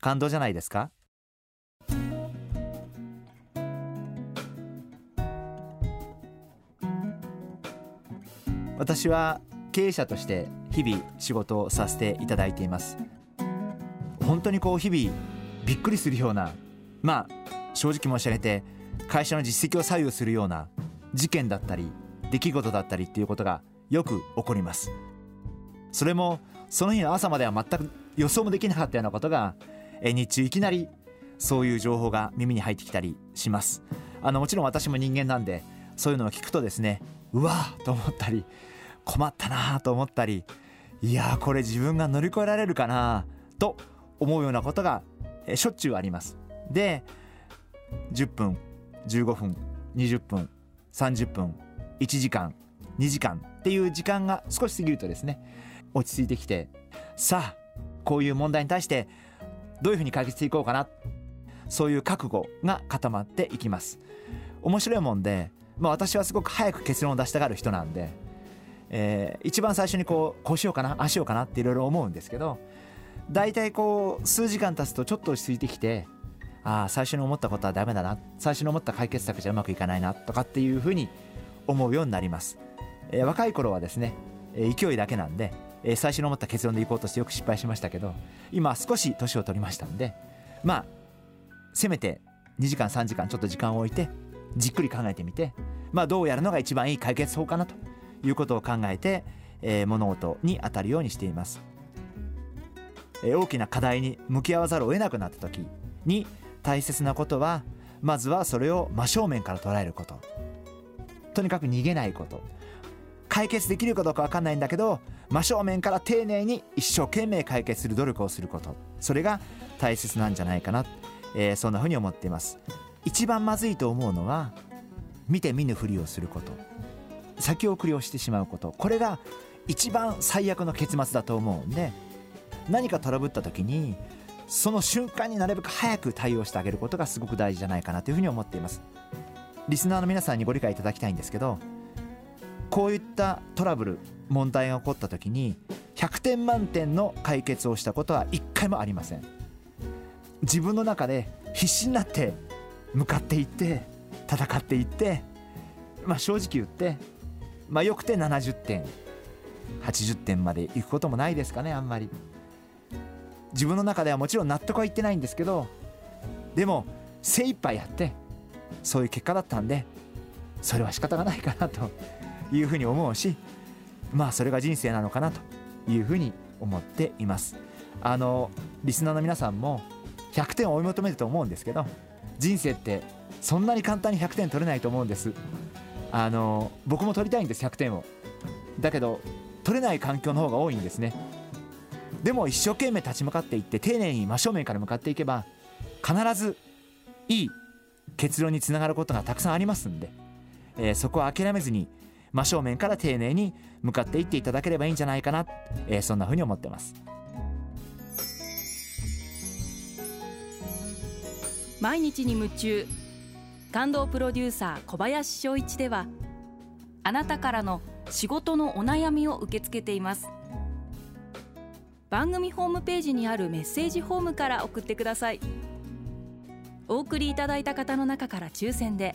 感動じゃないですか？私は経営者として日々仕事をさせていただいています。本当にこう日々びっくりするようなまあ正直申し上げて会社の実績を左右するような事件だったり出来事だったりっていうことがよく起こります。それもその日の朝までは全く予想もできなかったようなことがえ日中いきなりそういう情報が耳に入ってきたりします。あのもちろん私も人間なんでそういうのを聞くとですねうわーと思ったり困ったなと思ったりいやこれ自分が乗り越えられるかなと思うようなことがしょっちゅうあります。で10分15分20分30分1時間2時間っていう時間が少し過ぎるとですね落ち着いてきてさあこういう問題に対してどういうふうに解決していこうかな。そういう覚悟が固まっていきます。面白いもんで、まあ、私はすごく早く結論を出したがる人なんで、えー、一番最初にこうこうしようかなああしようかなっていろいろ思うんですけど大体こう数時間経つとちょっと落ち着いてきてああ最初に思ったことはダメだな最初に思った解決策じゃうまくいかないなとかっていうふうに思うようになります、えー、若い頃はですね勢いだけなんで、えー、最初に思った結論でいこうとしてよく失敗しましたけど今少し年を取りましたんでまあせめて2時間3時間ちょっと時間を置いてじっくり考えてみてまあどうやるのが一番いい解決法かなということを考えて、えー、物事に当たるようにしています。え大きな課題に向き合わざるを得なくなった時に大切なことはまずはそれを真正面から捉えること。とにかく逃げないこと。解決できるかどうか分かんないんだけど真正面から丁寧に一生懸命解決する努力をすること。それが大切なんじゃないかな、えー、そんなふうに思っています。一番まずいと思うのは見て見ぬふりをすること。先送りをしてしまうこと。これが一番最悪の結末だと思うんで何かトラブった時にその瞬間になるべく早く対応してあげることがすごく大事じゃないかなというふうに思っています。リスナーの皆さんにご理解いただきたいんですけどこういったトラブル問題が起こった時に100点満点の解決をしたことは一回もありません。自分の中で必死になって向かっていって戦っていって、まあ、正直言って、まあ、よくて70点80点までいくこともないですかねあんまり。自分の中ではもちろん納得はいってないんですけどでも精一杯やってそういう結果だったんでそれは仕方がないかなと。いうふうに思うしまあそれが人生なのかなというふうに思っています。あのリスナーの皆さんも100点を追い求めると思うんですけど人生ってそんなに簡単に100点取れないと思うんです。あの僕も取りたいんです100点を。だけど取れない環境の方が多いんですね。でも一生懸命立ち向かっていって丁寧に真正面から向かっていけば必ずいい結論につながることがたくさんありますんで、えー、そこは諦めずに真正面から丁寧に向かっていっていただければいいんじゃないかな、えー、そんなふうに思ってます。毎日に夢中。感動プロデューサー小林翔一ではあなたからの仕事のお悩みを受け付けています。番組ホームページにあるメッセージフォームから送ってください。お送りいただいた方の中から抽選で